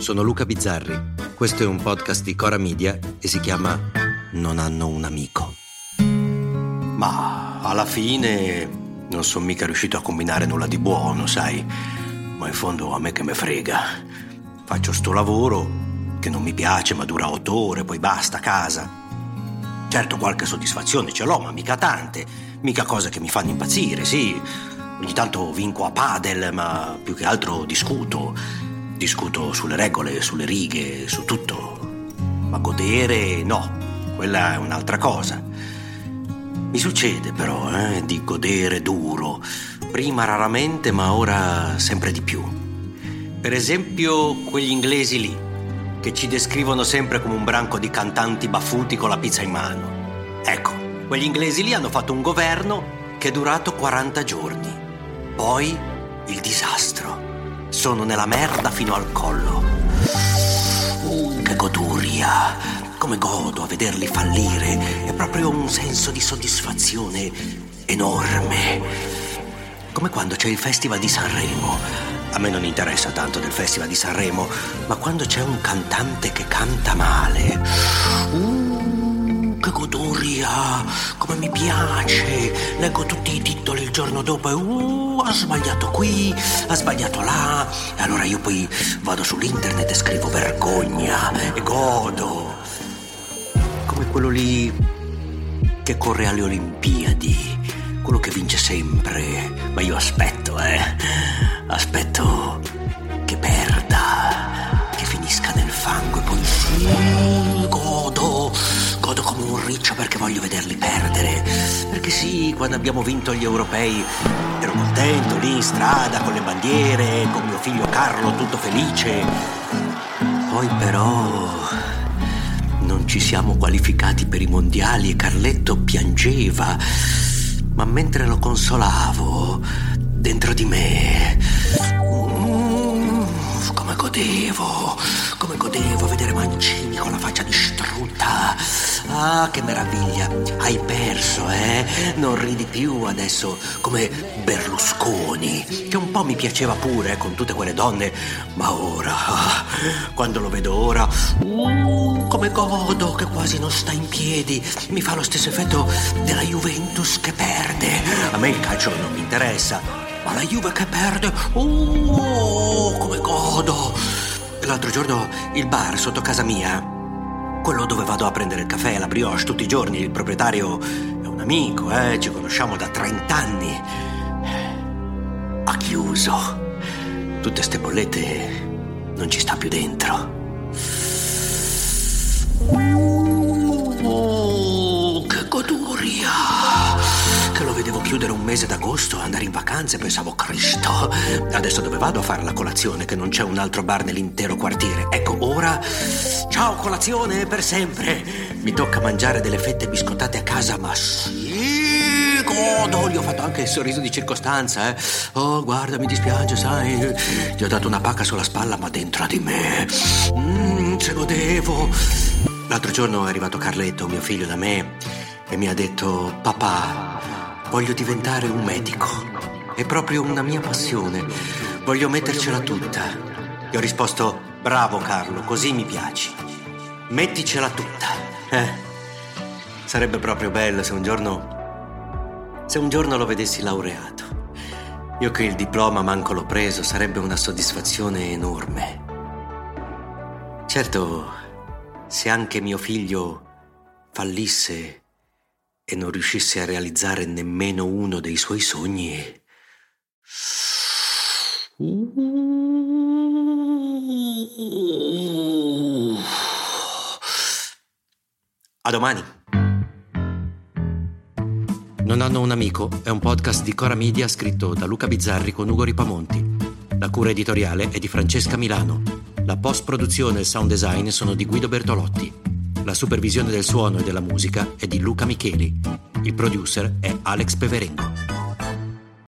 sono Luca Bizzarri. Questo è un podcast di Cora Media e si chiama Non hanno un amico. Ma alla fine non sono mica riuscito a combinare nulla di buono, sai? Ma in fondo a me che me frega. Faccio sto lavoro che non mi piace, ma dura otto ore, poi basta, a casa. Certo, qualche soddisfazione ce l'ho, ma mica tante. Mica cose che mi fanno impazzire, sì. Ogni tanto vinco a padel, ma più che altro discuto Discuto sulle regole, sulle righe, su tutto. Ma godere no, quella è un'altra cosa. Mi succede però eh, di godere duro, prima raramente ma ora sempre di più. Per esempio quegli inglesi lì, che ci descrivono sempre come un branco di cantanti baffuti con la pizza in mano. Ecco, quegli inglesi lì hanno fatto un governo che è durato 40 giorni. Poi il disastro sono nella merda fino al collo. Uh, che goduria! Come godo a vederli fallire. È proprio un senso di soddisfazione enorme. Come quando c'è il Festival di Sanremo. A me non interessa tanto del Festival di Sanremo, ma quando c'è un cantante che canta male. Uh! Come mi piace! Leggo tutti i titoli il giorno dopo e uh, ha sbagliato qui, ha sbagliato là. E allora io poi vado sull'internet e scrivo vergogna e godo. Come quello lì che corre alle Olimpiadi, quello che vince sempre. Ma io aspetto, eh. Aspetto voglio vederli perdere. Perché sì, quando abbiamo vinto gli europei ero contento lì in strada con le bandiere, con mio figlio Carlo tutto felice. Poi però non ci siamo qualificati per i mondiali e Carletto piangeva. Ma mentre lo consolavo, dentro di me godevo, come godevo Ah, che meraviglia! Hai perso, eh? Non ridi più adesso come Berlusconi, che un po' mi piaceva pure eh, con tutte quelle donne, ma ora, ah, quando lo vedo ora, uh, come godo che quasi non sta in piedi. Mi fa lo stesso effetto della Juventus che perde. A me il calcio non mi interessa, ma la Juve che perde, oh, come godo! L'altro giorno il bar sotto casa mia, quello dove vado a prendere il caffè e la brioche tutti i giorni, il proprietario è un amico, eh, ci conosciamo da 30 anni. Ha chiuso. Tutte ste bollette non ci sta più dentro. Chiudere un mese d'agosto, andare in vacanze, pensavo, Cristo, adesso dove vado a fare la colazione che non c'è un altro bar nell'intero quartiere? Ecco, ora, ciao colazione per sempre. Mi tocca mangiare delle fette biscottate a casa, ma sì, godo, gli ho fatto anche il sorriso di circostanza, eh. Oh, guarda, mi dispiace, sai, gli ho dato una pacca sulla spalla, ma dentro di me, mmm, se godevo. L'altro giorno è arrivato Carletto, mio figlio, da me e mi ha detto, papà, Voglio diventare un medico. È proprio una mia passione. Voglio mettercela tutta. Gli ho risposto, bravo Carlo, così mi piaci. Metticela tutta. Eh? Sarebbe proprio bello se un giorno... Se un giorno lo vedessi laureato. Io che il diploma manco l'ho preso, sarebbe una soddisfazione enorme. Certo, se anche mio figlio fallisse e non riuscisse a realizzare nemmeno uno dei suoi sogni. A domani. Non hanno un amico è un podcast di Cora Media scritto da Luca Bizzarri con Ugo Ripamonti. La cura editoriale è di Francesca Milano. La post-produzione e il sound design sono di Guido Bertolotti. La supervisione del suono e della musica è di Luca Micheli. Il producer è Alex Peverengo.